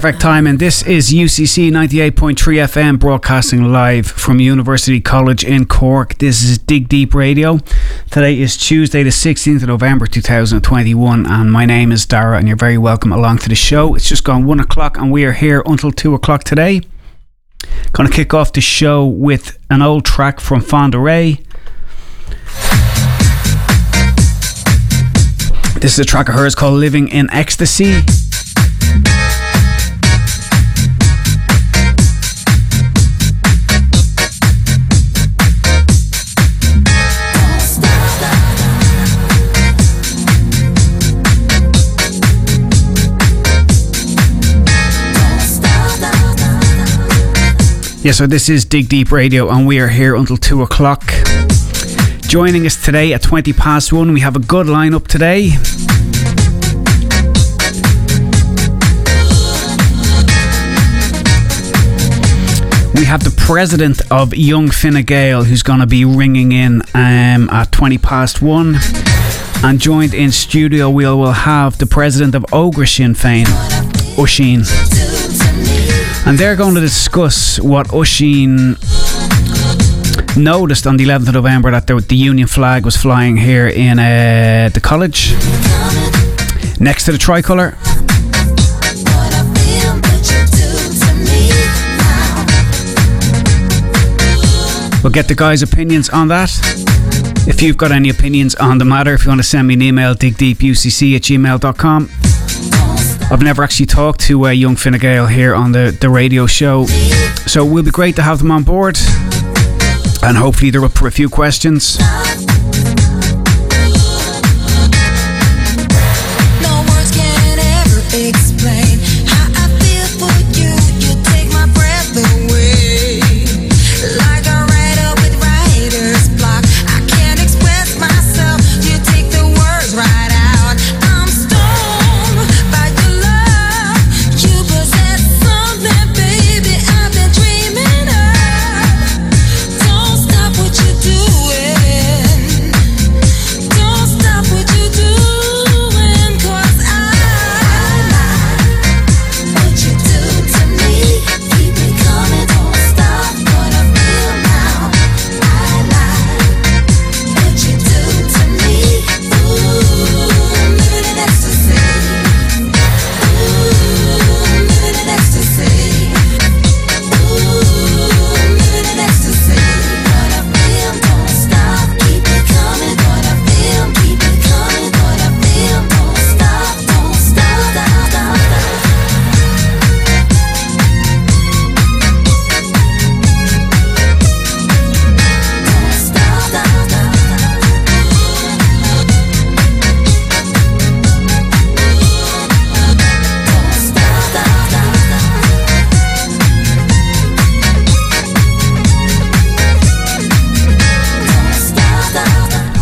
Perfect time, and this is UCC 98.3 FM broadcasting live from University College in Cork. This is Dig Deep Radio. Today is Tuesday, the 16th of November 2021, and my name is Dara, and you're very welcome along to the show. It's just gone one o'clock, and we are here until two o'clock today. Gonna kick off the show with an old track from Fonda Rae. This is a track of hers called Living in Ecstasy. Yeah, so this is Dig Deep Radio, and we are here until 2 o'clock. Joining us today at 20 past 1, we have a good lineup today. We have the president of Young Fine Gael who's going to be ringing in um, at 20 past 1. And joined in studio, we will have the president of Ógra Sinn Féin, Oisín and they're going to discuss what Oisín noticed on the 11th of November that the, the Union flag was flying here in uh, the college next to the tricolour. We'll get the guys' opinions on that. If you've got any opinions on the matter, if you want to send me an email, digdeepucc at gmail.com. I've never actually talked to uh, young Fine Gael here on the, the radio show, so it will be great to have them on board. And hopefully, they're up for a few questions.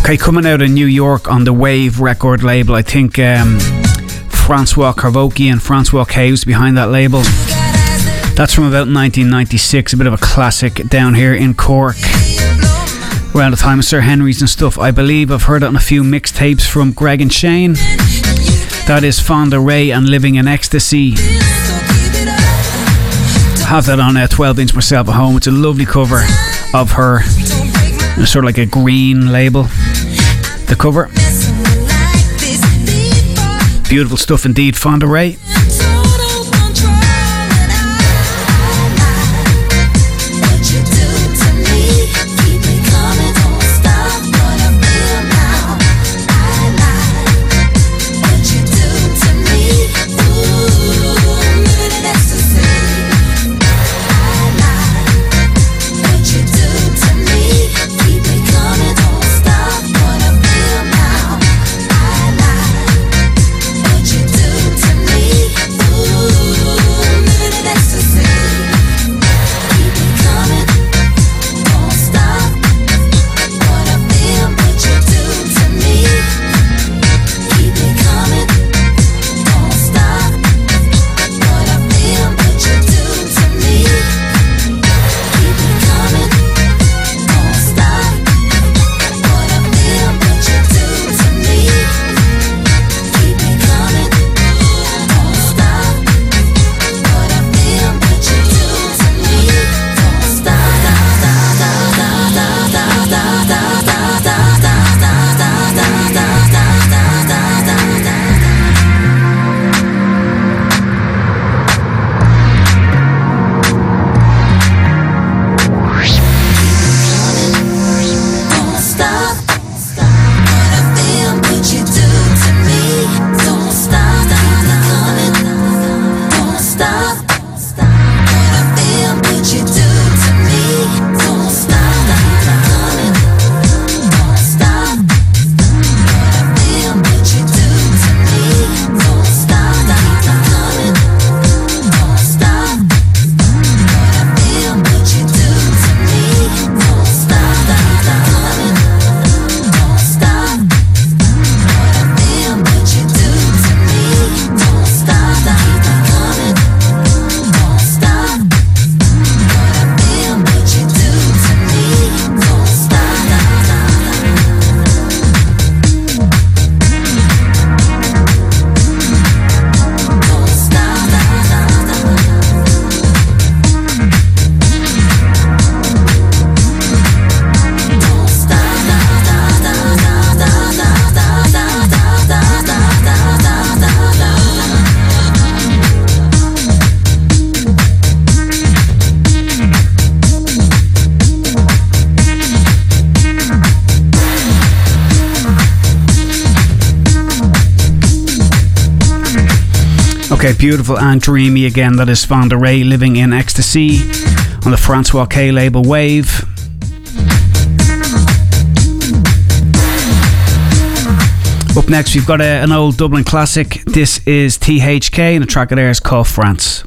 Okay, coming out of New York on the Wave record label, I think um, Francois Kevorkian and Francois K's behind that label. That's from about 1996, a bit of a classic down here in Cork. Around the time of Sir Henry's and stuff, I believe I've heard it on a few mixtapes from Greg and Shane. That is Fonda Rae and Living in Ecstasy. have that on a 12 inch myself at home. It's a lovely cover of her. It's sort of like a green label the cover. Beautiful stuff indeed, Fonda Rae. Beautiful and dreamy again. That is Fonda Rae living in ecstasy on the Francois K label Wave. Up next, we've got a, an old Dublin classic. This is THK, and the track of theirs called France.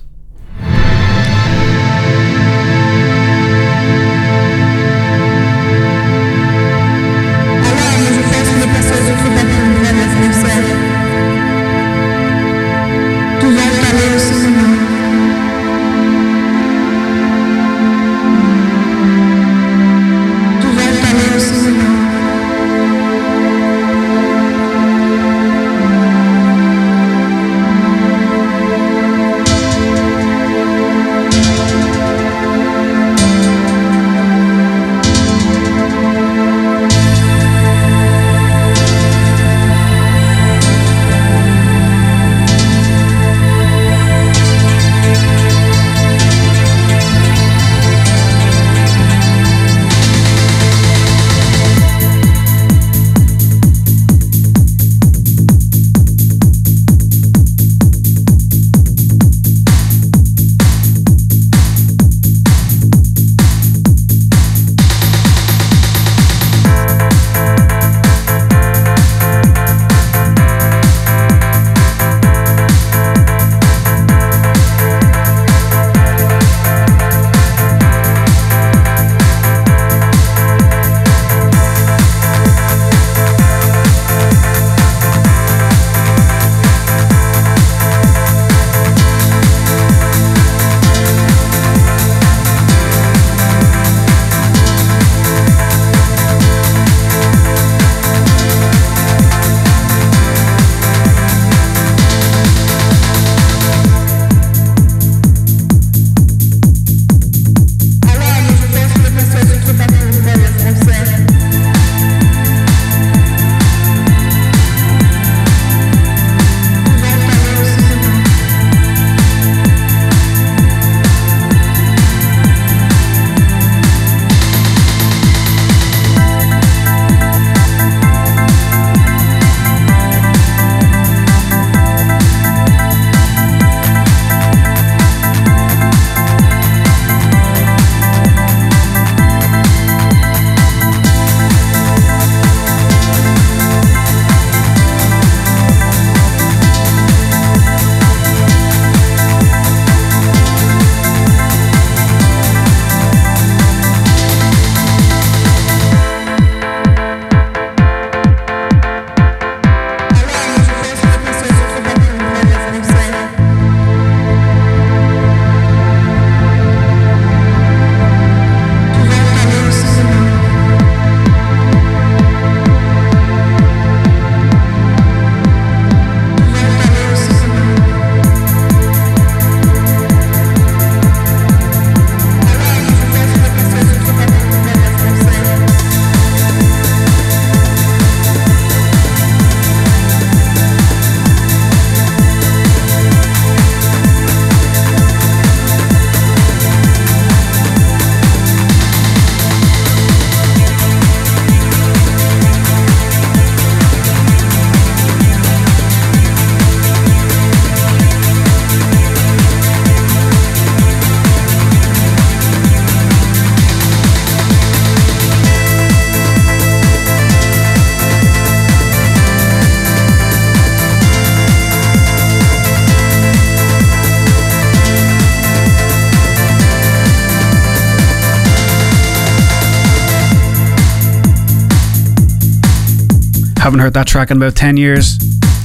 Haven't heard that track in about 10 years.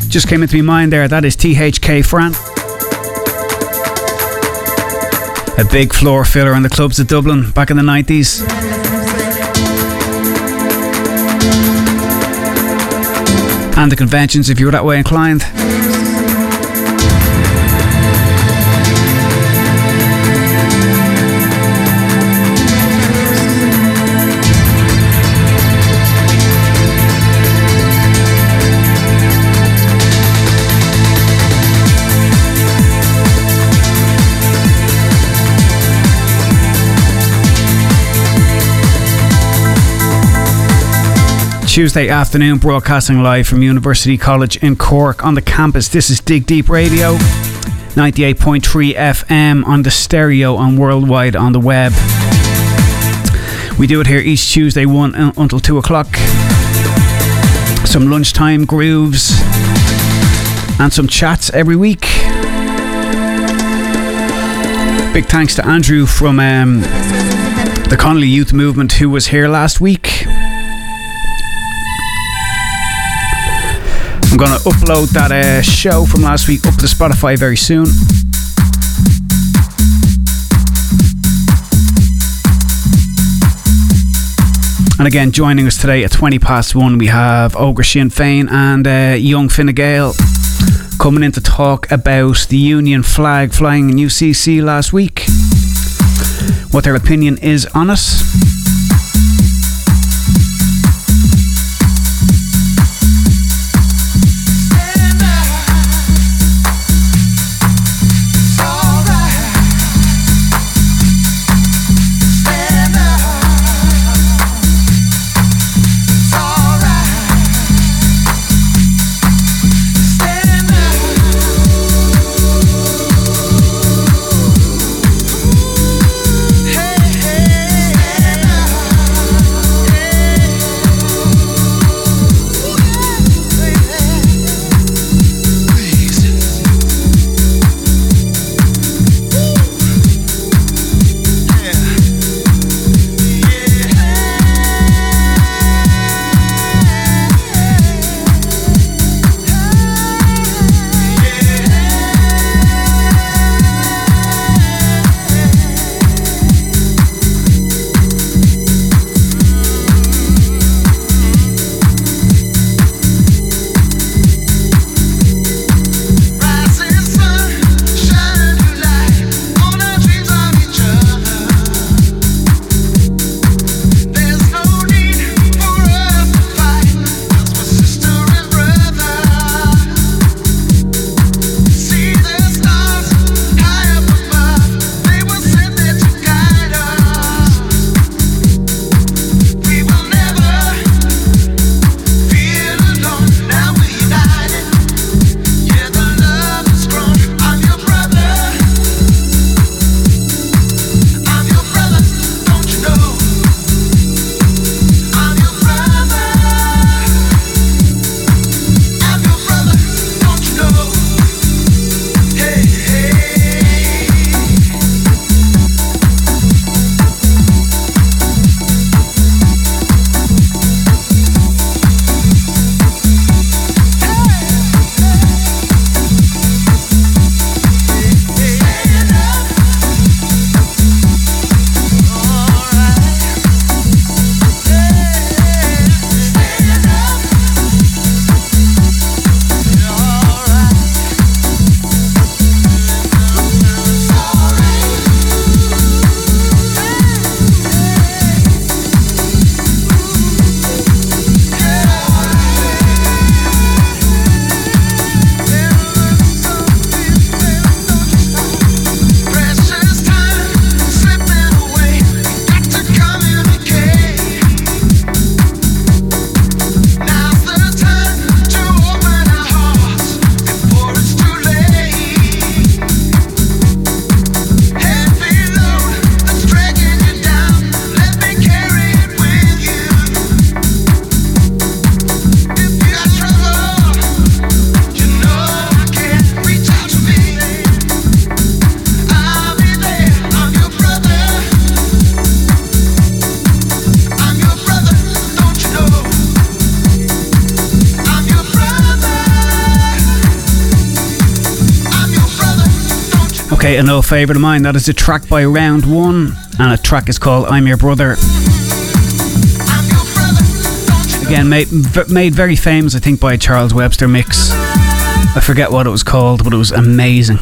Just came into my mind there. That is THK Fran. A big floor filler in the clubs of Dublin back in the 90s. And the conventions if you were that way inclined. Tuesday afternoon, broadcasting live from University College in Cork on the campus. This is Dig Deep Radio. 98.3 FM on the stereo and worldwide on the web. We do it here each Tuesday, 1 until 2 o'clock. Some lunchtime grooves and some chats every week. Big thanks to Andrew from um, the Connolly Youth Movement who was here last week. I'm to upload that uh, show from last week up to Spotify very soon. And again, joining us today at 20 past one, we have Ógra Sinn Féin and uh, Young Fine coming in to talk about the Union flag flying in UCC last week, what their opinion is on it. An old favourite of mine. That is a track by Round One, and a track is called I'm Your Brother. Again, made, made very famous, I think, by Charles Webster mix. I forget what it was called, but it was amazing.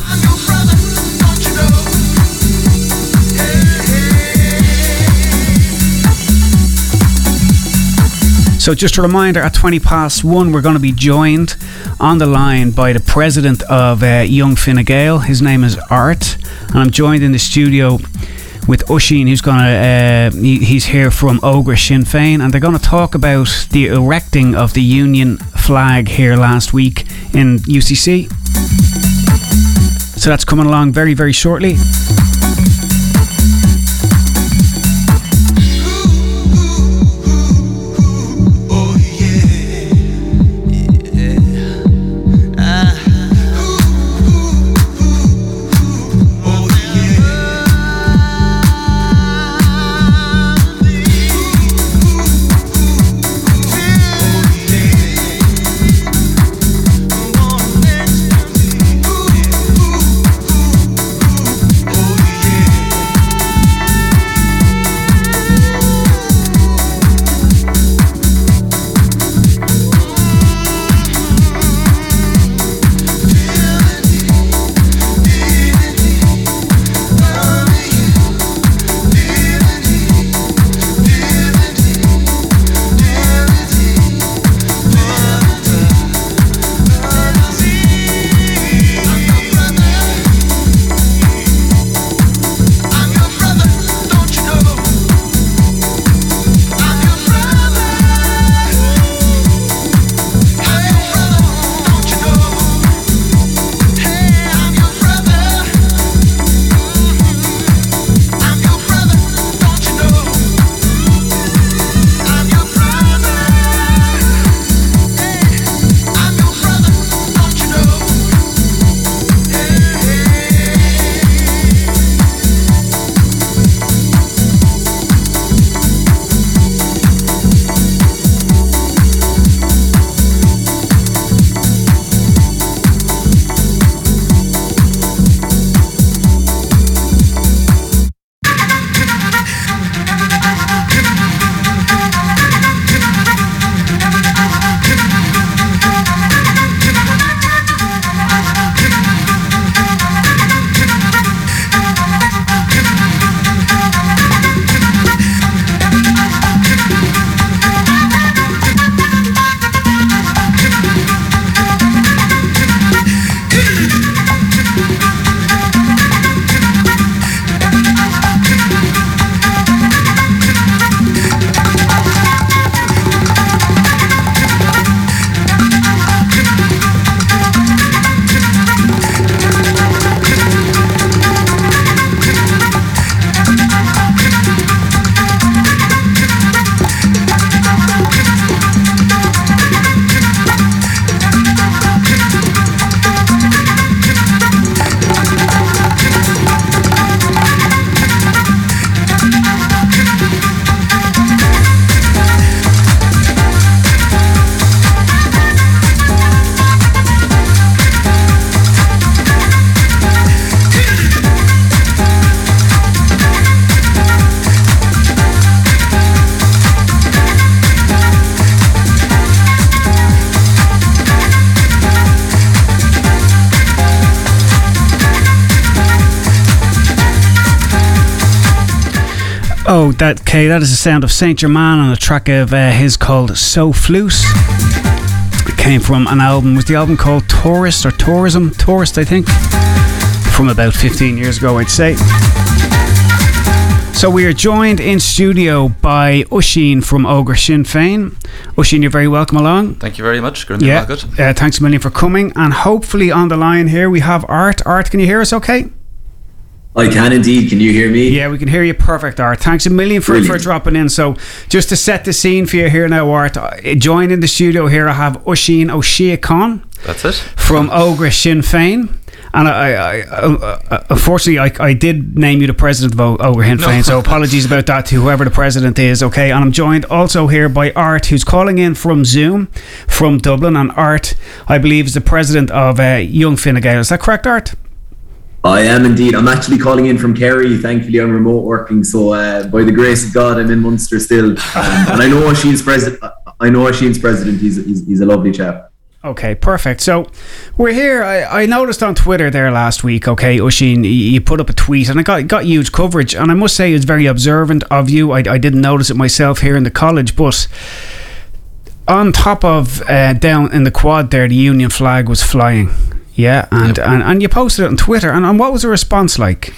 So, just a reminder at 20 past one, we're going to be joined on the line by the president of uh, Young Fine Gael. His name is Art, and I'm joined in the studio with Oisín, who's going to, uh, he, he's here from Ógra Sinn Féin, and they're going to talk about the erecting of the Union flag here last week in UCC. So that's coming along very, very shortly. That K, that is the sound of Saint Germain on a track of uh, his called So Flute. It came from an album, was the album called Tourist or Tourism? Tourist, I think. From about 15 years ago, I'd say. So we are joined in studio by Oisín from Ógra Sinn Féin. Oisín, you're very welcome along. Thank you very much. yeah, uh, thanks a million for coming. And hopefully on the line here we have Art. Art, can you hear us okay? I can indeed. Can you hear me? Yeah, we can hear you perfect, Art. Thanks a million for, for dropping in. So, just to set the scene for you here now, Art, uh, join in the studio here, I have Oisín O'Shea Khan. That's it. From Ógra Sinn Féin. And I, I, I uh, uh, unfortunately, I, I did name you the president of Ógra Sinn Féin, no. so apologies about that to whoever the president is. Okay, and I'm joined also here by Art, who's calling in from Zoom from Dublin. And Art, I believe, is the president of uh, Young Fine Gael. Is that correct, Art? I am indeed. I'm actually calling in from Kerry. Thankfully, I'm remote working, so uh, by the grace of God, I'm in Munster still. Um, and I know Oisín's president. I know Oisín's president. He's, he's he's a lovely chap. Okay, perfect. So we're here. I, I noticed on Twitter there last week. Okay, Oisín, you put up a tweet and I got got huge coverage. And I must say, it's very observant of you. I, I didn't notice it myself here in the college, but on top of uh, down in the quad there, the Union flag was flying. Yeah, and, yep. and, and you posted it on Twitter, and, and what was the response like?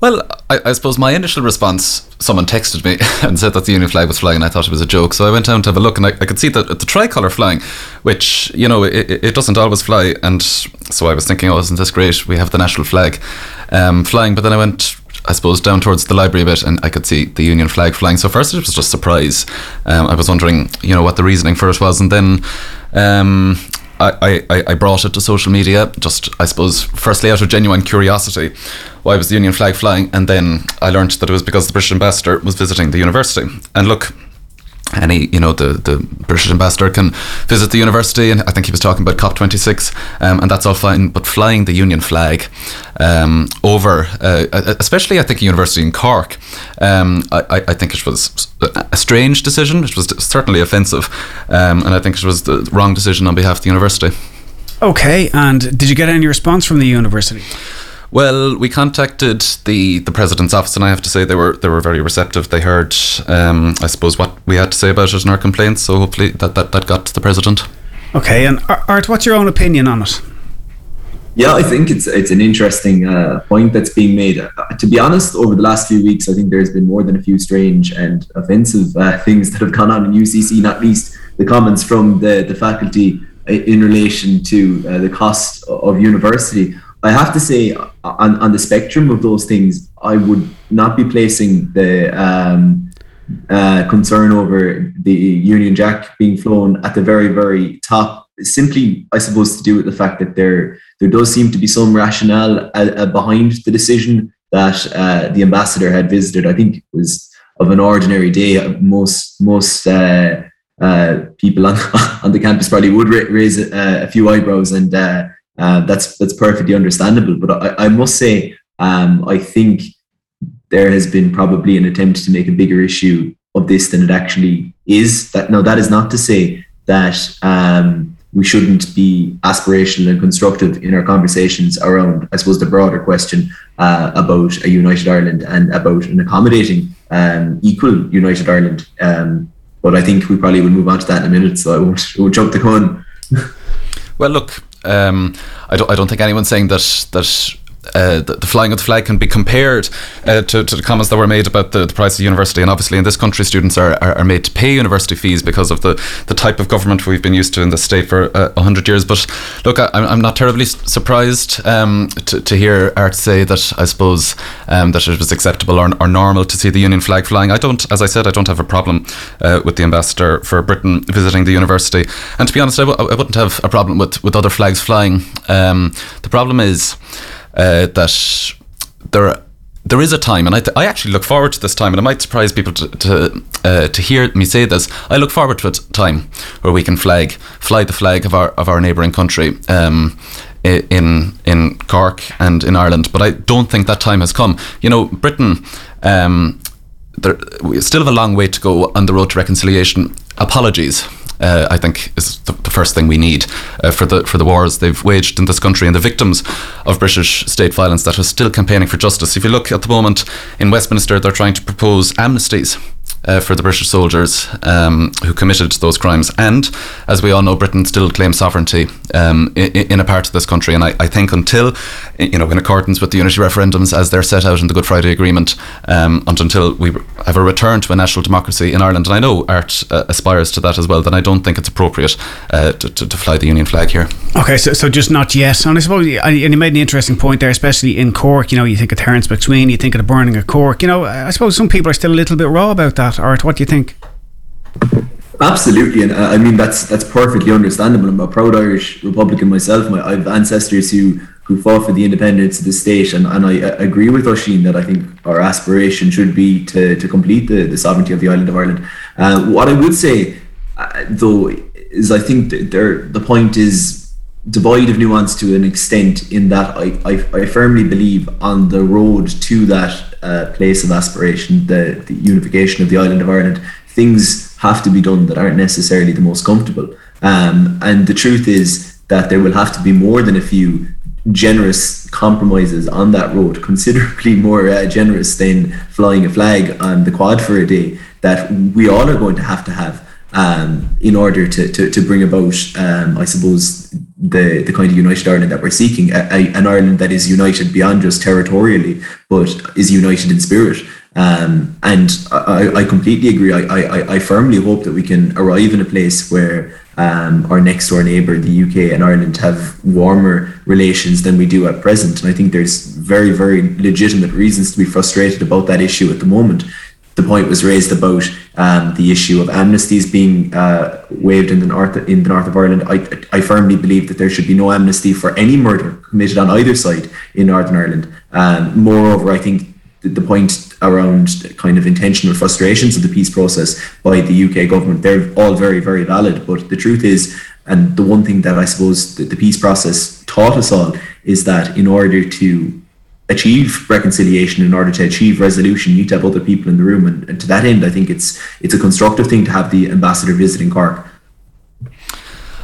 Well, I, I, suppose my initial response, someone texted me and said that the Union flag was flying, and I thought it was a joke. So I went down to have a look, and I, I could see that the tricolour flying, which, you know, it, it, doesn't always fly. And so I was thinking, oh, isn't this great? We have the national flag um, flying. But then I went, I suppose, down towards the library a bit, and I could see the Union flag flying. So first it was just surprise. Um, I was wondering, you know, what the reasoning for it was. And then um, I, I, I brought it to social media, just I suppose, firstly out of genuine curiosity, why was the Union flag flying? And then I learned that it was because the British ambassador was visiting the university. And look, any you know the the British ambassador can visit the university and I think he was talking about COP26 um, and that's all fine but flying the Union flag um, over uh, especially I think a university in Cork um, I, I think it was a strange decision. It was certainly offensive um, and I think it was the wrong decision on behalf of the university. Okay and did you get any response from the university well, we contacted the, the president's office, and I have to say they were they were very receptive. They heard, um, I suppose, what we had to say about it in our complaints. So hopefully that, that, that got to the president. Okay, and Art, what's your own opinion on it? Yeah, I think it's it's an interesting uh, point that's being made. Uh, to be honest, over the last few weeks, I think there's been more than a few strange and offensive uh, things that have gone on in UCC. Not least the comments from the the faculty in relation to uh, the cost of university. I have to say, on, on the spectrum of those things, I would not be placing the um, uh, concern over the Union Jack being flown at the very, very top. Simply, I suppose, to do with the fact that there there does seem to be some rationale uh, uh, behind the decision that uh, the ambassador had visited. I think it was of an ordinary day. Most most uh, uh, people on on the campus probably would raise a, a few eyebrows and uh, that's that's perfectly understandable. But I, I must say, um, I think there has been probably an attempt to make a bigger issue of this than it actually is. That now that is not to say that um, we shouldn't be aspirational and constructive in our conversations around, I suppose, the broader question uh, about a united Ireland and about an accommodating, um, equal united Ireland. Um, but I think we probably will move on to that in a minute, so I won't, I won't jump the gun. well, look, um, I don't. I don't think anyone's saying that that uh, the, the, flying of the flag can be compared uh, to, to, the comments that were made about the, the, price of university. And obviously, in this country, students are, are, are, made to pay university fees because of the, the type of government we've been used to in this state for uh, 100 years. But look, I, am not terribly surprised um, to, to hear Art say that I suppose um, that it was acceptable or, or, normal to see the Union flag flying. I don't, as I said, I don't have a problem uh, with the ambassador for Britain visiting the university. And to be honest, I w- I wouldn't have a problem with, with other flags flying. Um, the problem is uh, that there there is a time, and I, th- I actually look forward to this time, and it might surprise people to to, uh, to hear me say this. I look forward to a time where we can flag fly the flag of our of our neighbouring country. Um, in in Cork and in Ireland, but I don't think that time has come. You know, Britain, um, there, we still have a long way to go on the road to reconciliation. Apologies uh, I think is the, the, first thing we need uh, for the for the wars they've waged in this country and the victims of British state violence that are still campaigning for justice. If you look at the moment in Westminster, they're trying to propose amnesties uh, for the British soldiers um, who committed those crimes. And as we all know, Britain still claims sovereignty um, in, in, a part of this country. And I, I, think until, you know, in accordance with the unity referendums as they're set out in the Good Friday Agreement, um, until we have a return to a national democracy in Ireland, and I know Art uh, aspires to that as well, then I don't think it's appropriate uh, to, to, to, fly the Union flag here. Okay, so, so just not yet. And I suppose, and you made an interesting point there, especially in Cork. You know, you think of Terence MacSwiney, you think of the burning of Cork. You know, I suppose some people are still a little bit raw about that. Art, what do you think? Absolutely, and uh, I mean that's that's perfectly understandable. I'm a proud Irish Republican myself. My, I have ancestors who who fought for the independence of the state, and, and I uh, agree with Oisín that I think our aspiration should be to, to complete the, the sovereignty of the island of Ireland. Uh, what I would say, uh, though, is I think there the point is devoid of nuance to an extent in that I, I, I firmly believe on the road to that place of aspiration, the, the unification of the island of Ireland, things have to be done that aren't necessarily the most comfortable. Um, and the truth is that there will have to be more than a few generous compromises on that road, considerably more uh, generous than flying a flag on the quad for a day, that we all are going to have to have um, in order to, to, to bring about, um, I suppose, the the kind of united Ireland that we're seeking, a, a, an Ireland that is united beyond just territorially, but is united in spirit. Um, and I, I completely agree. I, I, I firmly hope that we can arrive in a place where um, our next door neighbour, the UK and Ireland, have warmer relations than we do at present. And I think there's very, very legitimate reasons to be frustrated about that issue at the moment. The point was raised about um, the issue of amnesties being uh, waived in the north in the north of Ireland. I, I firmly believe that there should be no amnesty for any murder committed on either side in Northern Ireland. Um, moreover, I think the point around kind of intentional frustrations of the peace process by the UK government, they're all very, very valid. But the truth is, and the one thing that I suppose the, the peace process taught us all is that in order to achieve reconciliation, in order to achieve resolution, you need to have other people in the room. And, and to that end, I think it's it's a constructive thing to have the ambassador visiting Cork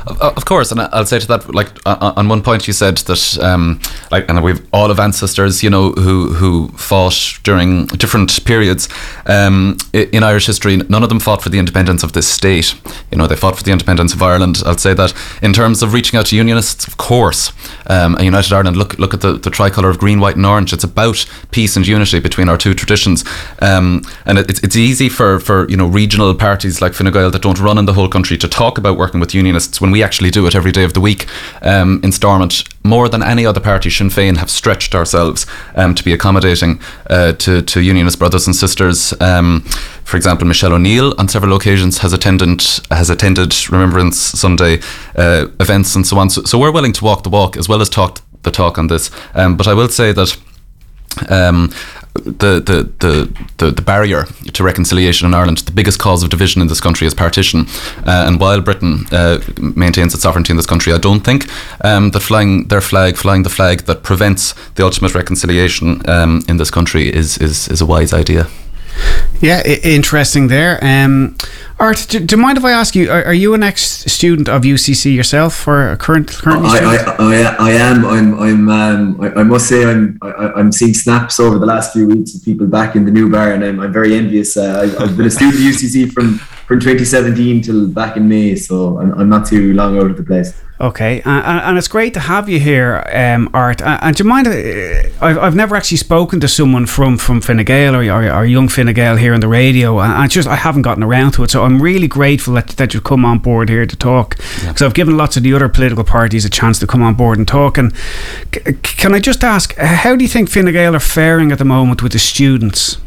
of course, and I'll say to that, like on one point, you said that, um, like, and we've all of ancestors, you know, who who fought during different periods um, in Irish history. None of them fought for the independence of this state. You know, they fought for the independence of Ireland. I'll say that in terms of reaching out to unionists, of course, um, a united Ireland. Look look at the, the tricolour of green, white, and orange. It's about peace and unity between our two traditions, um, and it's it's easy for for you know regional parties like Fine Gael that don't run in the whole country to talk about working with unionists when we actually do it every day of the week um, in Stormont. More than any other party, Sinn Féin have stretched ourselves um, to be accommodating uh, to, to unionist brothers and sisters. Um, for example, Michelle O'Neill on several occasions has attended has attended Remembrance Sunday uh, events and so on. So, so, we're willing to walk the walk as well as talk the talk on this. Um, but I will say that. Um, the, the, the, the, the barrier to reconciliation in Ireland, the biggest cause of division in this country is partition. Uh, and while Britain uh, maintains its sovereignty in this country, I don't think um, that flying their flag, flying the flag that prevents the ultimate reconciliation um, in this country is, is, is a wise idea. Yeah, I- interesting there. Um, Art, do, do, you mind if I ask you? Are, are, you an ex-student of UCC yourself, or a current current? I, I, I, I, am. I'm. I'm. Um, I, I, must say, I'm. I, am seeing snaps over the last few weeks of people back in the new bar, and I'm, I'm very envious. Uh, I, have been a student of UCC from from 2017 till back in May, so I'm, I'm not too long out of the place. Okay, and, and it's great to have you here, um, Art. And do you mind? Uh, I've, I've never actually spoken to someone from from Fine Gael or, or, or young Fine Gael here on the radio, and I just I haven't gotten around to it. So I'm really grateful that, that you've come on board here to talk, because yeah. I've given lots of the other political parties a chance to come on board and talk. And c- can I just ask, how do you think Fine Gael are faring at the moment with the students?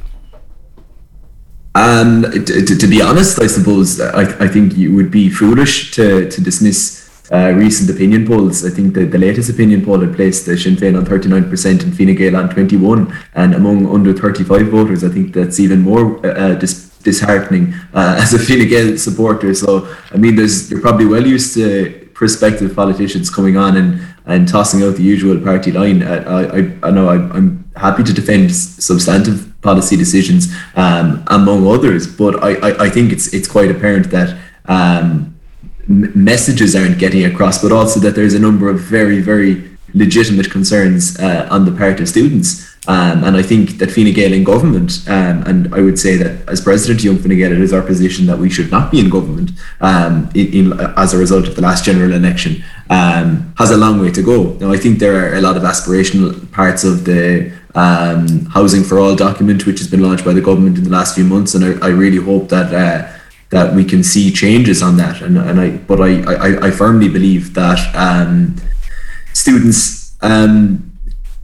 Um, to, to, be honest, I suppose I, I think you would be foolish to, to dismiss uh, recent opinion polls. I think the, the latest opinion poll had placed Sinn Féin on 39% and Fine Gael on 21 and among under 35 voters I think that's even more uh, uh dis- disheartening uh, as a Fine Gael supporter. So I mean there's you're probably well used to prospective politicians coming on and and tossing out the usual party line. Uh, I, I, I know I, I'm happy to defend substantive policy decisions um, among others but I, I, I think it's it's quite apparent that um, messages aren't getting across, but also that there's a number of very, very legitimate concerns uh, on the part of students. Um, and I think that Fine Gael in government, um, and I would say that as President Young Fine Gael, it is our position that we should not be in government um, in, in, as a result of the last general election, um, has a long way to go. Now, I think there are a lot of aspirational parts of the um, Housing for All document, which has been launched by the government in the last few months, and I, I really hope that uh, that we can see changes on that. And, and I, but I, I, I firmly believe that um, students um,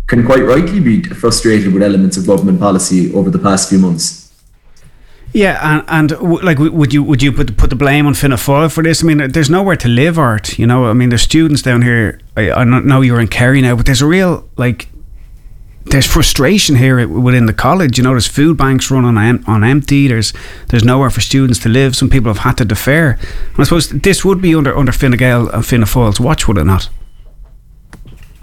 can quite rightly be frustrated with elements of government policy over the past few months. Yeah, and, and like, would you would you put put the blame on Fianna Fáil for this? I mean, there's nowhere to live, Art. You know, I mean, there's students down here. I, I know you're in Kerry now, but there's a real like there's frustration here within the college. You know, there's food banks running on, on empty. There's there's nowhere for students to live. Some people have had to defer. And I suppose this would be under under Fine Gael and Fianna Fáil's watch, would it not?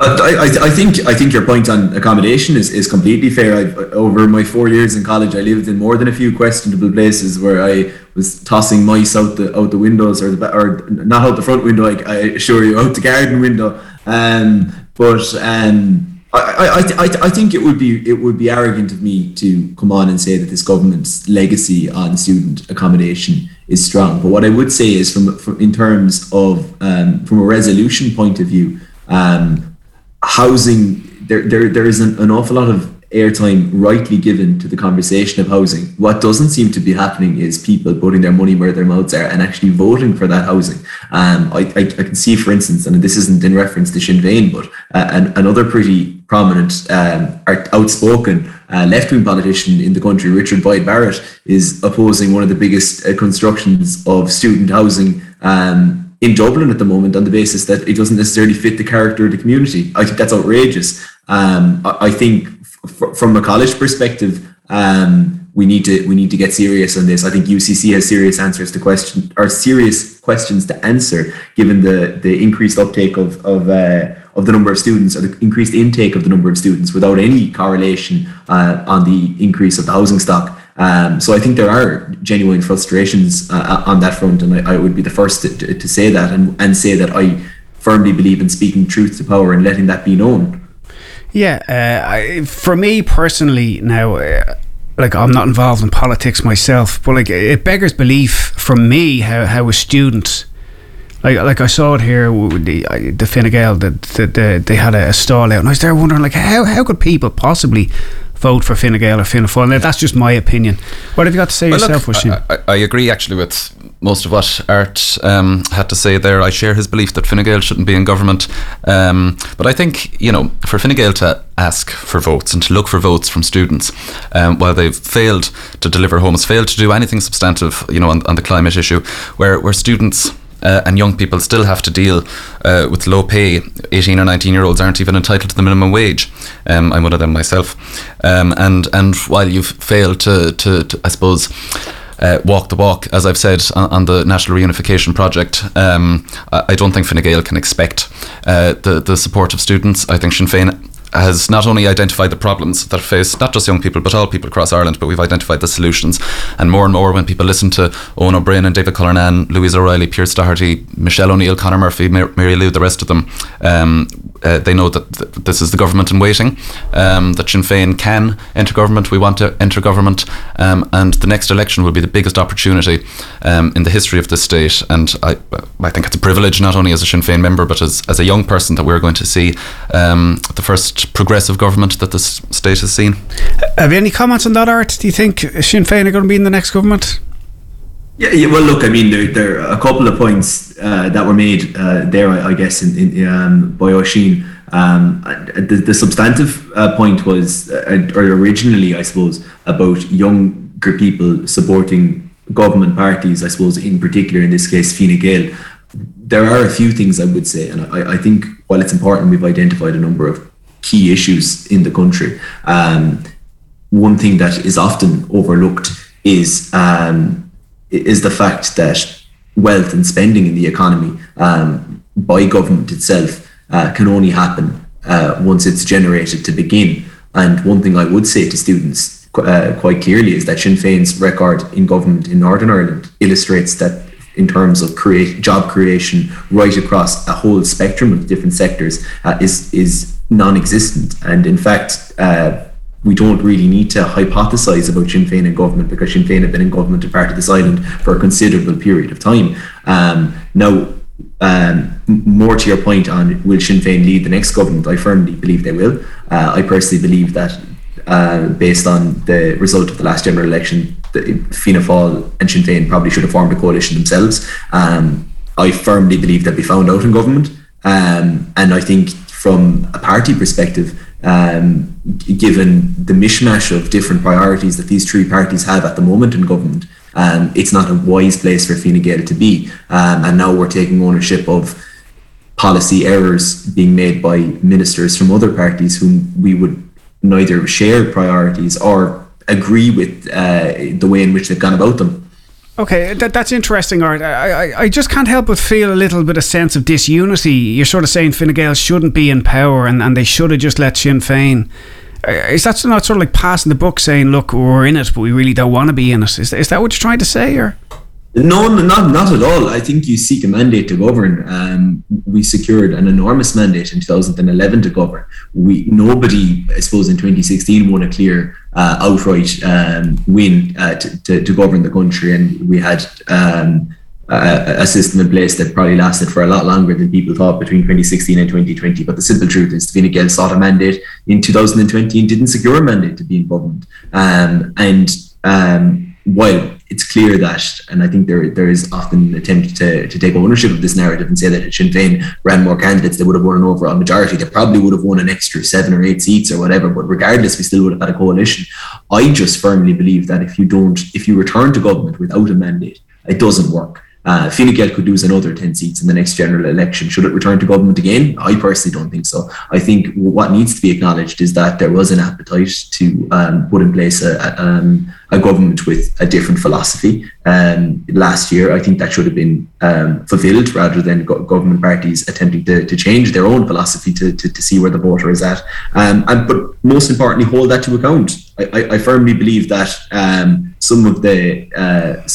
Uh, I, I think I think your point on accommodation is, is completely fair. I've, over my four years in college, I lived in more than a few questionable places where I was tossing mice out the out the windows or the or not out the front window. I, I assure you, out the garden window. Um, but um, I, I, I, I think it would be it would be arrogant of me to come on and say that this government's legacy on student accommodation is strong. But what I would say is, from, from in terms of um, from a resolution point of view, um, housing there there there is an, an awful lot of airtime rightly given to the conversation of housing. What doesn't seem to be happening is people putting their money where their mouths are and actually voting for that housing. Um, I, I, I, can see, for instance, and this isn't in reference to Sinn Féin, but uh, an, another pretty prominent, um, outspoken uh, left-wing politician in the country, Richard Boyd Barrett, is opposing one of the biggest uh, constructions of student housing um, in Dublin at the moment on the basis that it doesn't necessarily fit the character of the community. I think that's outrageous. Um, I, I, think from a college perspective, um, we need to we need to get serious on this. I think UCC has serious answers to question or serious questions to answer, given the the increased uptake of of uh, of the number of students or the increased intake of the number of students without any correlation uh, on the increase of the housing stock. Um, so I think there are genuine frustrations uh, on that front, and I, I would be the first to, to, to, say that and, and say that I firmly believe in speaking truth to power and letting that be known. Yeah, uh, I, for me personally, now, uh, like I'm not involved in politics myself, but like it beggars belief from me how, how a student. Like, like I saw it here, the, the Fine Gael, that the, the, they had a, a stall out, and I was there wondering, like, how, how could people possibly vote for Fine Gael or Fianna Fáil. Now, that's just my opinion. What have you got to say well, yourself, look, I, I, agree actually with most of what Art um, had to say there. I share his belief that Fine Gael shouldn't be in government. Um, but I think, you know, for Fine Gael to ask for votes and to look for votes from students um, while they've failed to deliver homes, failed to do anything substantive, you know, on, on the climate issue, where, where students uh, and young people still have to deal uh, with low pay. 18 or 19 year olds aren't even entitled to the minimum wage. Um, I'm one of them myself. Um, and and while you've failed to, to, to I suppose, uh, walk the walk, as I've said on, on the National Reunification Project. Um, I, don't think Fine Gael can expect uh, the the support of students. I think Sinn Féin has not only identified the problems that face not just young people but all people across Ireland, but we've identified the solutions. And more and more, when people listen to Ó Broin and David Cullinane, Louise O'Reilly, Pearse Doherty, Michelle O'Neill, Conor Murphy, Mary Lou, the rest of them, um, uh, they know that th- this is the government in waiting, um, that Sinn Féin can enter government, we want to enter government, um, and the next election will be the biggest opportunity um, in the history of this state. And I, I think it's a privilege, not only as a Sinn Féin member, but as, as a young person, that we're going to see um, the first progressive government that this state has seen. Have you any comments on that, Art? Do you think Sinn Féin are going to be in the next government? Yeah, yeah, well, look, I mean, there, there are a couple of points uh, that were made uh, there, I, I, guess, in, in um, by Oisín. Um, the, the substantive uh, point was, uh, or originally, I suppose, about younger people supporting government parties, I suppose, in particular, in this case, Fine Gael. There are a few things I would say, and I, I think while it's important, we've identified a number of key issues in the country. Um, one thing that is often overlooked is um, is the fact that wealth and spending in the economy um, by government itself uh, can only happen uh, once it's generated to begin. And one thing I would say to students uh, quite clearly is that Sinn Féin's record in government in Northern Ireland illustrates that in terms of create job creation right across a whole spectrum of different sectors uh, is is non-existent. And in fact, uh, we don't really need to hypothesize about Sinn Féin in government because Sinn Féin have been in government and part of this island for a considerable period of time. Um, now, um, more to your point on will Sinn Féin lead the next government, I firmly believe they will. Uh, I personally believe that uh, based on the result of the last general election, the Fianna Fáil and Sinn Féin probably should have formed a coalition themselves. Um, I firmly believe they'll be found out in government. Um, and I think from a party perspective, um, given the mishmash of different priorities that these three parties have at the moment in government. Um, it's not a wise place for Fine Gael to be. Um, and now we're taking ownership of policy errors being made by ministers from other parties whom we would neither share priorities or agree with uh, the way in which they've gone about them. Okay, that, that's interesting, Art. I, I, I just can't help but feel a little bit of sense of disunity. You're sort of saying Fine Gael shouldn't be in power and, and they should have just let Sinn Féin. Uh, is that not sort of like passing the book saying, look, we're in it, but we really don't want to be in it? Is, is that what you're trying to say? Or? No, not not at all. I think you seek a mandate to govern. Um, we secured an enormous mandate in 2011 to govern. We nobody, I suppose, in 2016 won a clear uh, outright um, win uh, to, to, to, govern the country, and we had um, a, system in place that probably lasted for a lot longer than people thought between 2016 and 2020. But the simple truth is, Fine Gael sought a mandate in 2020 and didn't secure a mandate to be in government. Um, and um, while it's clear that, and I think there there is often an attempt to, to take ownership of this narrative and say that if Sinn Féin ran more candidates, they would have won an overall majority. They probably would have won an extra seven or eight seats or whatever. But regardless, we still would have had a coalition. I just firmly believe that if you don't, if you return to government without a mandate, it doesn't work. Uh, Fine Gael could lose another 10 seats in the next general election. Should it return to government again? I personally don't think so. I think what needs to be acknowledged is that there was an appetite to um, put in place a, a, um, a government with a different philosophy. Um, last year, I think that should have been um, fulfilled rather than go- government parties attempting to, to change their own philosophy to, to, to see where the voter is at. Um, and but most importantly, hold that to account. I, I firmly believe that um, some of the uh,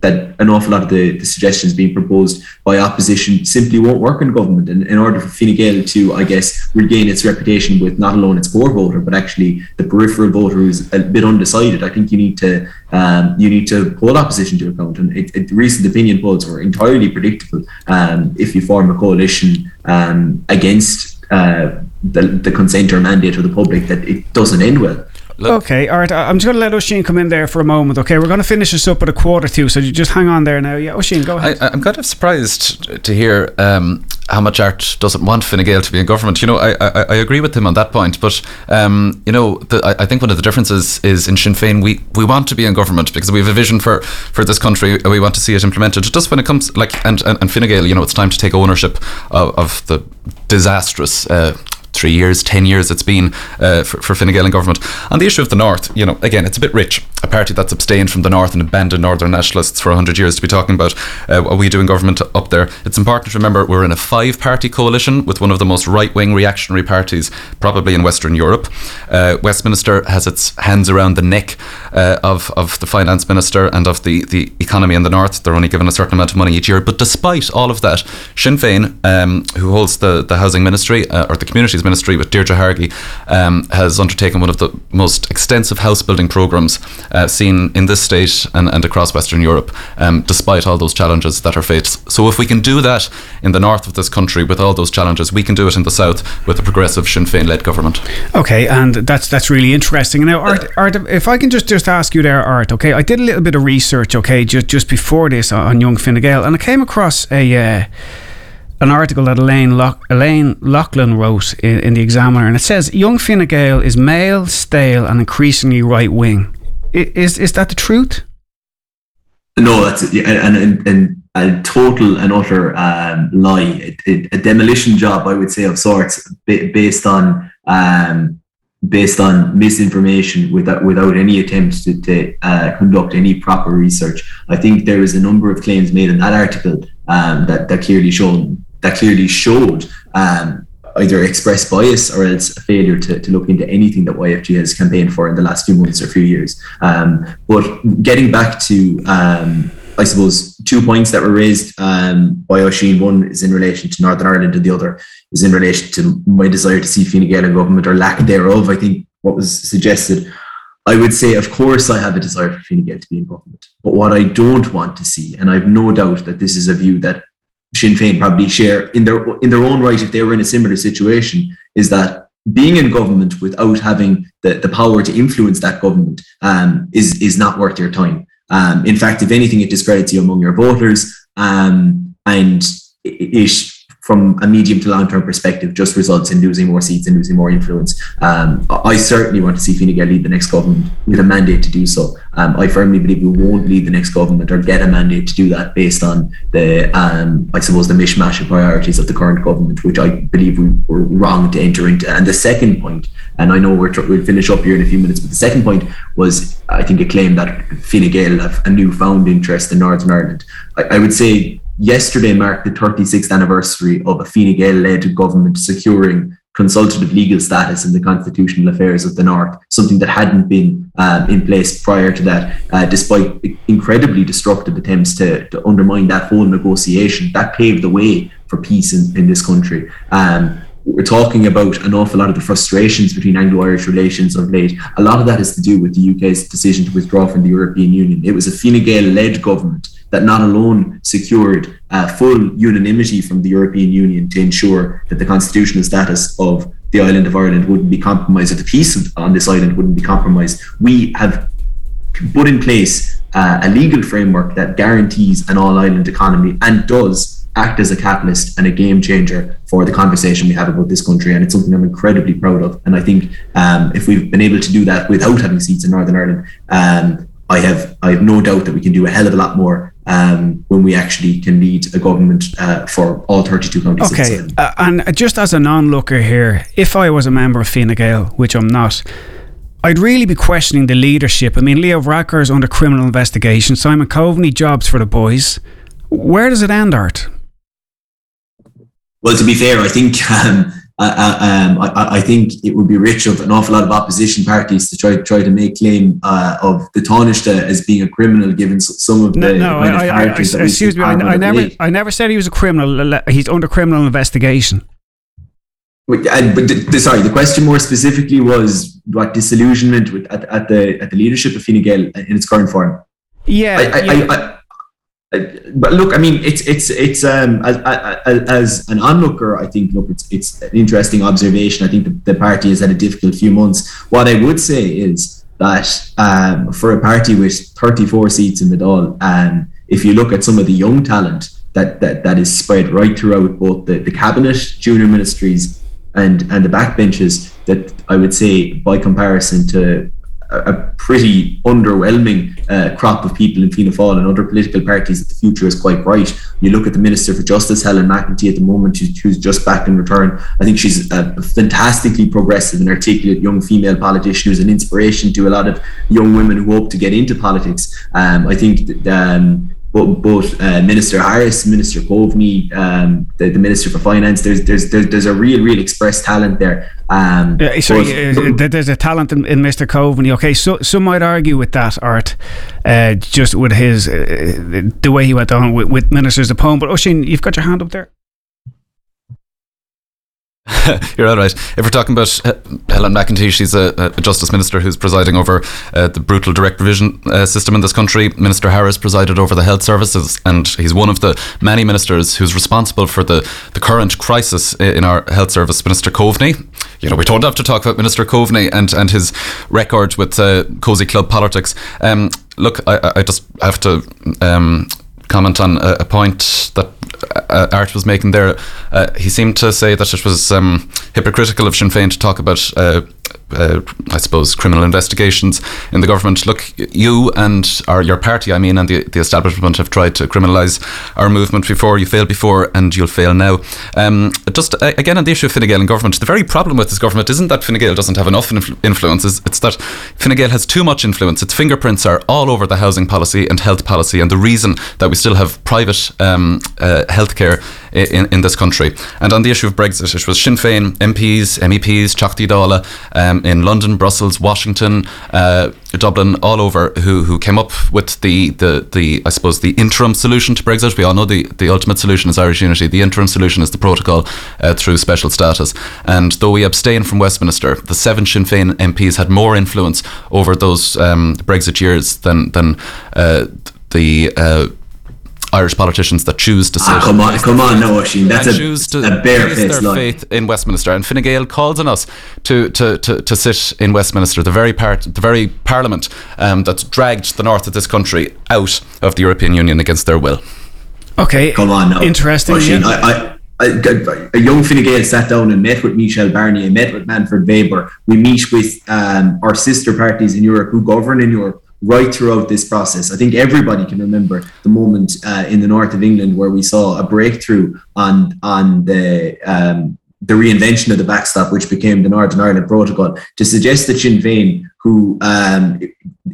that an awful lot of the, the, suggestions being proposed by opposition simply won't work in government. And in order for Fine Gael to, I guess, regain its reputation with not alone its core voter but actually the peripheral voter who's a bit undecided, I think you need to um, you need to hold opposition to account. And it, it, recent opinion polls were entirely predictable. Um, if you form a coalition um, against uh, the, the consent or mandate of the public, that it doesn't end well. Look. Okay, all right. I'm just going to let Oisín come in there for a moment. Okay, we're going to finish this up at a quarter to, so you just hang on there now. Yeah, Oisín, go ahead. I, am kind of surprised to hear um, how much Art doesn't want Fine Gael to be in government. You know, I, I, I agree with him on that point, but um, you know, the, I, I, think one of the differences is in Sinn Féin we, we want to be in government because we have a vision for, for this country. And we want to see it implemented. Just when it comes like and and, and Fine Gael, you know, it's time to take ownership of, of the disastrous. Uh, three years, ten years it's been uh, for, for Fine Gael and government. On the issue of the North, you know, again, it's a bit rich. A party that's abstained from the North and abandoned Northern nationalists for 100 years to be talking about uh, what we do in government up there. It's important to remember we're in a five party coalition with one of the most right wing reactionary parties probably in Western Europe. Uh, Westminster has its hands around the neck uh, of, of the finance minister and of the, the economy in the North. They're only given a certain amount of money each year. But despite all of that, Sinn Féin, um, who holds the, the housing ministry uh, or the communities Ministry with Deirdre Hargey um, has undertaken one of the most extensive house building programs uh, seen in this state and, and across Western Europe, um, despite all those challenges that are faced. So if we can do that in the north of this country with all those challenges, we can do it in the south with a progressive Sinn Féin led government. Okay, and that's that's really interesting. Now, Art, Art, if I can just just ask you there, Art. Okay, I did a little bit of research. Okay, just just before this on young Fine Gael, and I came across a. Uh, an article that Elaine, Loch- Elaine Loughlin wrote in, in, the Examiner, and it says Young Fine Gael is male, stale, and increasingly right wing. Is is that the truth? No, that's and a total and utter um, lie, a, a, demolition job, I would say, of sorts, based on um, based on misinformation without without any attempts to, to uh, conduct any proper research. I think there is a number of claims made in that article um, that that clearly show that clearly showed um, either express bias or else a failure to, to look into anything that YFG has campaigned for in the last few months or few years. Um, but getting back to, um, I suppose, two points that were raised um, by Oisín. One is in relation to Northern Ireland, and the other is in relation to my desire to see Fine Gael in government or lack thereof. I think what was suggested. I would say, of course, I have a desire for Fine Gael to be in government. But what I don't want to see, and I've no doubt that this is a view that Sinn Féin probably share in their in their own right if they were in a similar situation is that being in government without having the, the power to influence that government um, is is not worth your time. Um, in fact, if anything, it discredits you among your voters, um, and it, it from a medium to long term perspective just results in losing more seats and losing more influence. Um, I certainly want to see Fine Gael lead the next government with a mandate to do so. Um, I firmly believe we won't lead the next government or get a mandate to do that based on the, um, I suppose, the mishmash of priorities of the current government, which I believe we were wrong to enter into. And the second point, and I know we're tr- we'll finish up here in a few minutes, but the second point was, I think, a claim that Fine Gael have a newfound interest in Northern Ireland. I, I would say yesterday marked the 36th anniversary of a Fine Gael led government securing consultative legal status in the constitutional affairs of the North, something that hadn't been um, in place prior to that, uh, despite incredibly destructive attempts to, to undermine that whole negotiation. That paved the way for peace in, in this country. Um, we're talking about an awful lot of the frustrations between Anglo-Irish relations of late. A lot of that is to do with the UK's decision to withdraw from the European Union. It was a Fine Gael-led government that not alone secured uh, full unanimity from the European Union to ensure that the constitutional status of the island of Ireland wouldn't be compromised, that the peace on this island wouldn't be compromised. We have put in place uh, a legal framework that guarantees an all island economy and does act as a catalyst and a game changer for the conversation we have about this country. And it's something I'm incredibly proud of. And I think um, if we've been able to do that without having seats in Northern Ireland, um, I have I have no doubt that we can do a hell of a lot more um, when we actually can lead a government uh, for all 32 counties. Okay, uh, and just as an onlooker here, if I was a member of Fine Gael, which I'm not, I'd really be questioning the leadership. I mean, Leo Varadkar is under criminal investigation. Simon Coveney jobs for the boys. Where does it end, Art? Well, to be fair, I think um, um, I, I, think it would be rich of an awful lot of opposition parties to try try to make claim uh, of the Taoiseach as being a criminal, given some of the, no, no I, I, excuse me, I, never I never said he was a criminal. He's under criminal investigation. But, but the, sorry, the question more specifically was what disillusionment with, at, at the at the leadership of Fine Gael in its current form. Yeah, yeah but look, I mean, it's it's it's um as, as an onlooker, I think look, it's it's an interesting observation. I think the, the party has had a difficult few months. What I would say is that um, for a party with 34 seats in the Dáil, um, if you look at some of the young talent that that, that is spread right throughout both the, the cabinet, junior ministries, and and the backbenches, that I would say by comparison to a pretty underwhelming uh, crop of people in Fianna Fáil and other political parties that the future is quite bright. You look at the Minister for Justice, Helen McEntee, at the moment, who's, just back in return. I think she's a fantastically progressive and articulate young female politician who's an inspiration to a lot of young women who hope to get into politics. Um, I think that, um, both, both uh, Minister Harris, Minister Coveney, um, the, the, Minister for Finance. There's, there's there's there's a real real express talent there. Um, uh, sorry, but, uh, there's a talent in, in, Mr. Coveney. Okay, so some might argue with that art, uh, just with his uh, the way he went on with, with Minister Zappone. But Oisín, you've got your hand up there. You're all right. If we're talking about Helen McEntee, she's a, a justice minister who's presiding over uh, the brutal direct provision uh, system in this country. Minister Harris presided over the health services, and he's one of the many ministers who's responsible for the, the current crisis in our health service. Minister Coveney, you know, we don't have to talk about Minister Coveney and, and his record with uh, cozy club politics. Um, look, I, I just have to um, comment on a, a point that uh, Art was making there. Uh, he seemed to say that it was um, hypocritical of Sinn Féin to talk about uh, uh, I suppose, criminal investigations in the government. Look, you and or your party, I mean, and the, the establishment have tried to criminalise our movement before. You failed before, and you'll fail now. Um, just uh, again on the issue of Fine Gael and government, the very problem with this government isn't that Fine Gael doesn't have enough influ- influence. It's, it's that Fine Gael has too much influence. Its fingerprints are all over the housing policy and health policy, and the reason that we still have private um, uh, healthcare in, in this country. And on the issue of Brexit, it was Sinn Féin MPs, MEPs, Teachtaí Dála um, in London, Brussels, Washington, uh, Dublin, all over, who who came up with the, the the I suppose the interim solution to Brexit. We all know the the ultimate solution is Irish unity. The interim solution is the protocol uh, through special status. And though we abstain from Westminster, the seven Sinn Féin MPs had more influence over those um, Brexit years than than uh, the uh, Irish politicians that choose to ah, sit. Ah, come on, come on, no, Oisín. That's a, choose to a barefaced their faith in Westminster. And Fine Gael calls on us to, to, to, to sit in Westminster, the very part, the very Parliament um, that's dragged the north of this country out of the European Union against their will. Okay, come on, no. interesting. Oisín, yeah. I, I, a young Fine Gael sat down and met with Michel Barnier, met with Manfred Weber. We meet with um, our sister parties in Europe who govern in Europe right throughout this process. I think everybody can remember the moment uh, in the north of England where we saw a breakthrough on on the um, the reinvention of the backstop, which became the Northern Ireland Protocol. To suggest that Sinn Féin, who um,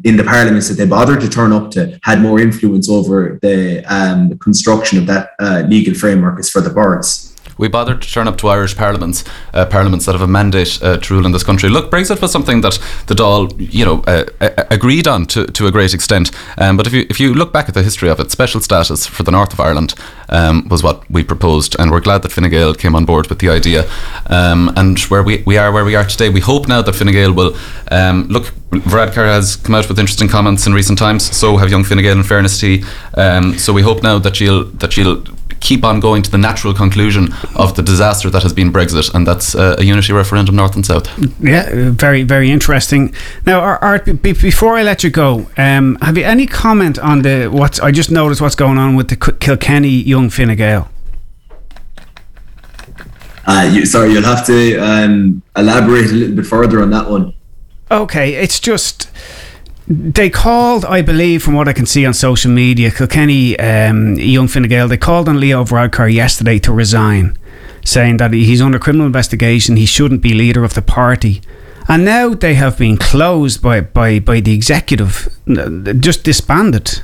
in the parliaments that they bothered to turn up to, had more influence over the, um, construction of that uh, legal framework, is for the birds. We bothered to turn up to Irish parliaments, uh, parliaments that have a mandate uh, to rule in this country. Look, Brexit was something that the Dáil, you know, uh, agreed on to, to a great extent. Um, but if you if you look back at the history of it, special status for the north of Ireland um, was what we proposed, and we're glad that Fine Gael came on board with the idea. Um, and where we, we are where we are today, we hope now that Fine Gael will um, look. Varadkar has come out with interesting comments in recent times. So have Young Fine Gael, in fairness to. Um, so we hope now that you'll that you'll keep on going to the natural conclusion of the disaster that has been Brexit, and that's uh, a unity referendum, north and south. Yeah, very, very interesting. Now, Art, b- before I let you go, um, have you any comment on the what's? I just noticed what's going on with the Kilkenny Young Fine Gael. Uh, you, sorry, you'll have to um, elaborate a little bit further on that one. Okay, it's just they called, I believe, from what I can see on social media, Kilkenny um, Young Fine Gael, they called on Leo Varadkar yesterday to resign, saying that he's under criminal investigation, he shouldn't be leader of the party. And now they have been closed by, by, by the executive, just disbanded.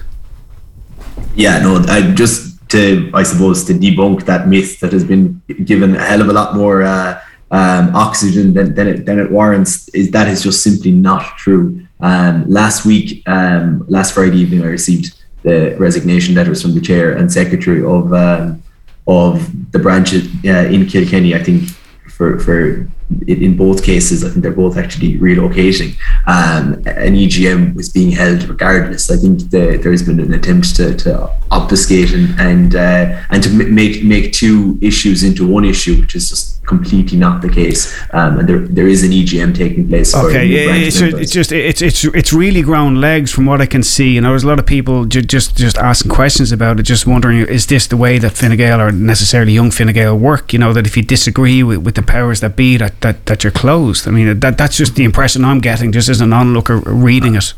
Yeah, no, I just to, I suppose, to debunk that myth that has been given a hell of a lot more uh, um, oxygen than, than, it, than it warrants, is that is just simply not true. Um, last week, um, last Friday evening, I received the resignation letters from the chair and secretary of um, of the branch uh, in Kilkenny. I think for for in both cases, I think they're both actually relocating. Um, an EGM was being held regardless. I think the, there has been an attempt to, to obfuscate and and, uh, and to make make two issues into one issue, which is just completely not the case. Um, and there there is an EGM taking place. Okay, it's, it's, just it's it's it's really grown legs from what I can see. You know, there's a lot of people ju- just just asking questions about it, just wondering is this the way that Fine Gael or necessarily young Fine Gael work? You know, that if you disagree with, with the powers that be, that, that that you're closed. I mean, that that's just the impression I'm getting, just as an onlooker reading it.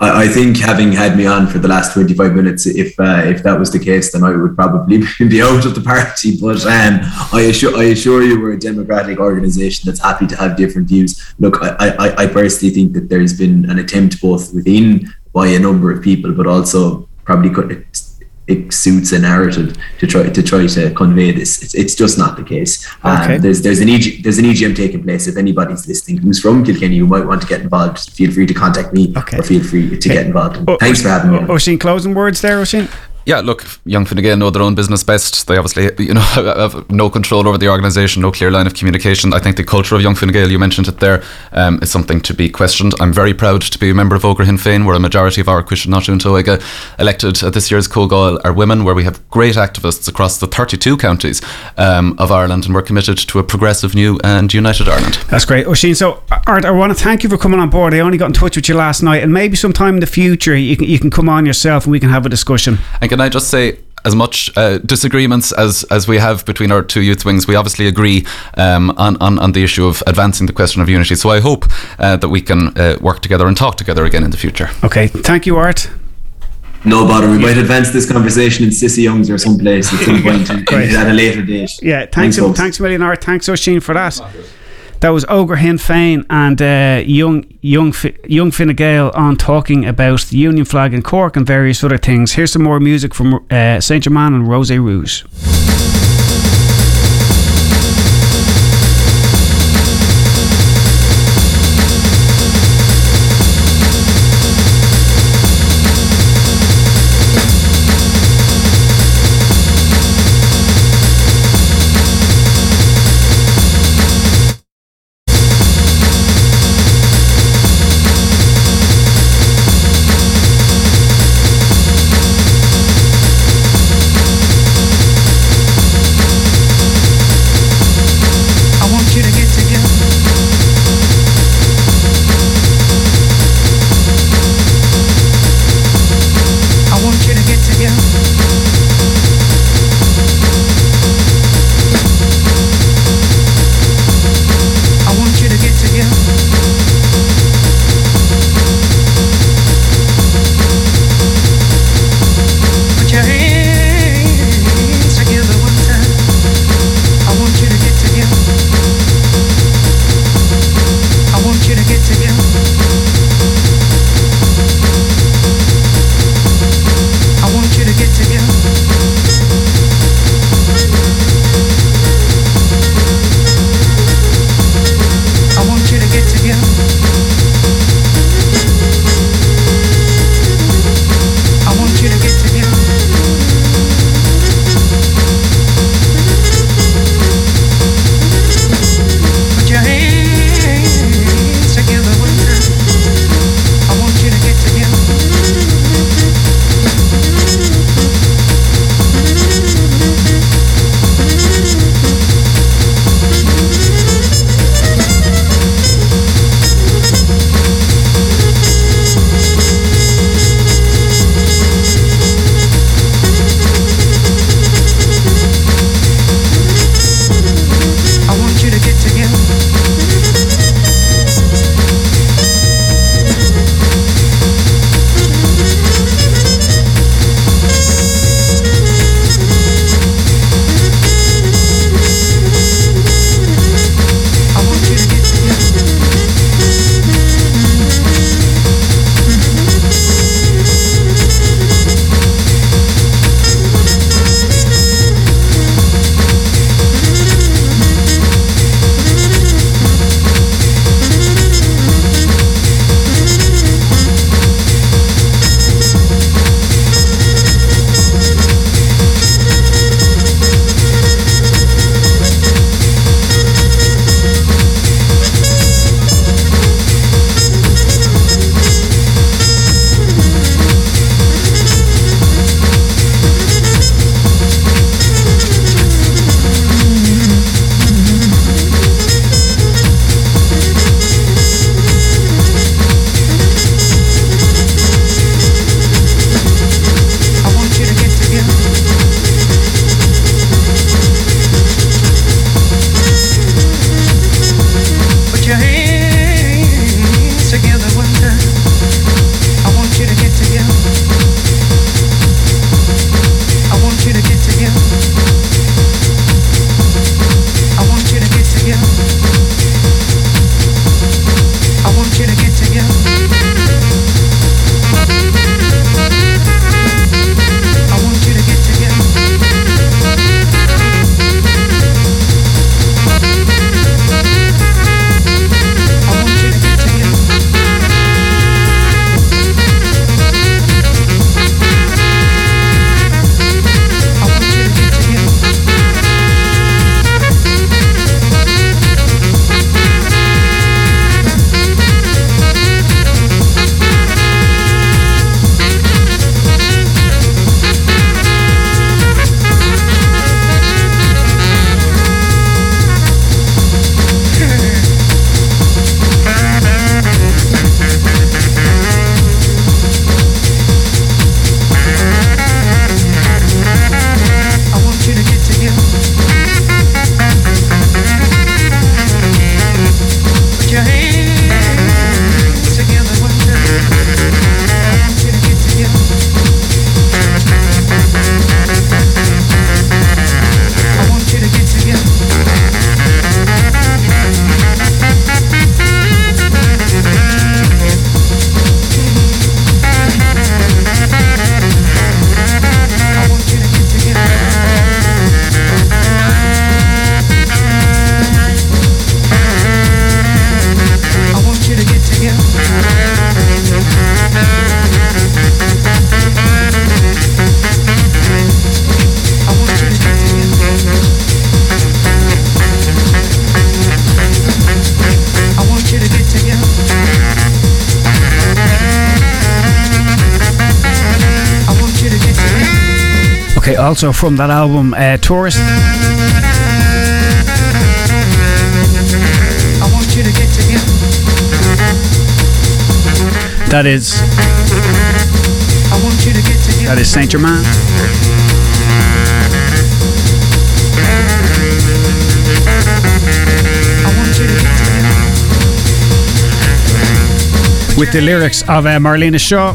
I, think having had me on for the last 25 minutes, if uh, if that was the case, then I would probably be out of the party. But um, I assure I assure you, we're a democratic organisation that's happy to have different views. Look, I, I, I personally think that there's been an attempt both within by a number of people, but also probably could it suits a narrative to try to try to convey this. It's, it's just not the case. Um, okay. there's there's an EG, there's an EGM taking place. If anybody's listening who's from Kilkenny who might want to get involved, feel free to contact me okay. or feel free to okay. get involved. Oh, Thanks for having me. Oisín, closing words there, Oisín yeah, look, Young Fine Gael know their own business best. They obviously, you know, have no control over the organisation, no clear line of communication. I think the culture of Young Fine Gael, you mentioned it there, um, is something to be questioned. I'm very proud to be a member of Ógra Féin, where a majority of our Cuisinnáisiún Toige elected at this year's Comhdháil are women, where we have great activists across the 32 counties um, of Ireland, and we're committed to a progressive, new, and united Ireland. That's great, Oisín. So, Art, I want to thank you for coming on board. I only got in touch with you last night, and maybe sometime in the future you can, you can come on yourself and we can have a discussion. And can I just say, as much uh, disagreements as as we have between our two youth wings, we obviously agree um, on, on, on the issue of advancing the question of unity. So I hope uh, that we can uh, work together and talk together again in the future. Okay, thank you, Art. No bother. We might advance this conversation in Cissie Young's or someplace at some point at a later date. Yeah, thanks, thanks, thanks a million, Art. Thanks, Oisín, for that. That was Ógra Féin and uh, young young young Fine Gael on talking about the Union flag in Cork and various other things. Here's some more music from uh, Saint Germain and Rose Rouge. Also from that album, uh, Tourist. I want you to get together. That is. I want you to get together. That is Saint Germain. With the lyrics of uh, Marlena Shaw.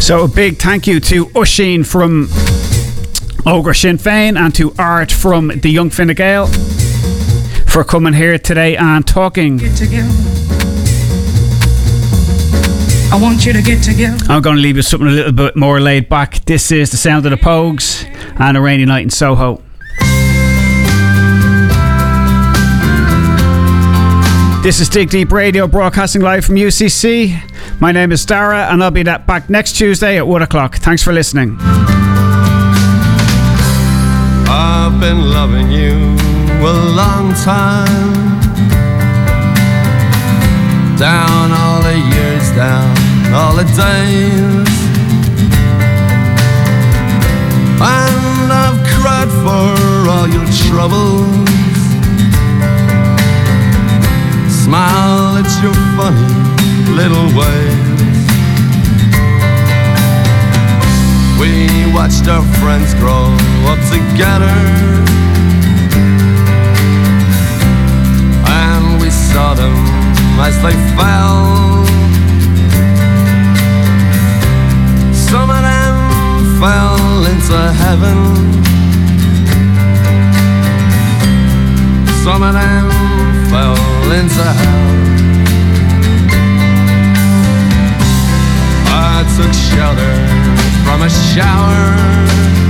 So a big thank you to Oisín from Ógra Sinn Féin and to Art from the Young Fine Gael for coming here today and talking. I want you to get together. I'm going to leave you something a little bit more laid back. This is the sound of the Pogues and a rainy night in Soho. This is Dig Deep Radio, broadcasting live from UCC. My name is Dara, and I'll be back next Tuesday at 1 o'clock. Thanks for listening. I've been loving you a long time. Down all the years, down all the days. And I've cried for all your troubles. Smile at your funny little ways. We watched our friends grow up together. And we saw them as they fell. Some of them fell into heaven. Some of them fell into hell. I took shelter from a shower.